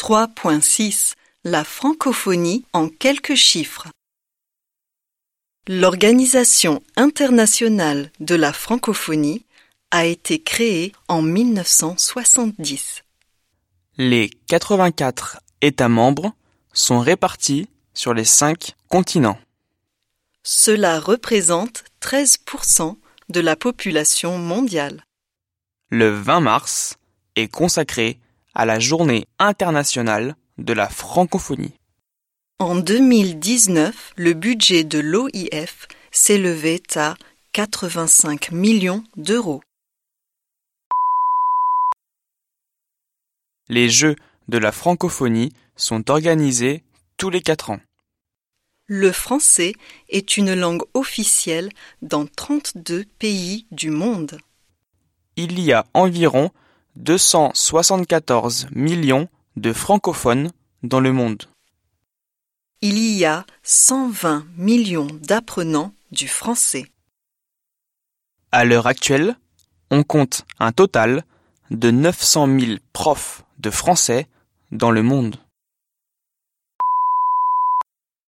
3.6 La francophonie en quelques chiffres. L'Organisation internationale de la francophonie a été créée en 1970. Les 84 États membres sont répartis sur les cinq continents. Cela représente 13% de la population mondiale. Le 20 mars est consacré à la Journée internationale de la francophonie. En 2019, le budget de l'OIF s'élevait à 85 millions d'euros. Les Jeux de la francophonie sont organisés tous les quatre ans. Le français est une langue officielle dans 32 pays du monde. Il y a environ 274 millions de francophones dans le monde. Il y a 120 millions d'apprenants du français. À l'heure actuelle, on compte un total de 900 000 profs de français dans le monde.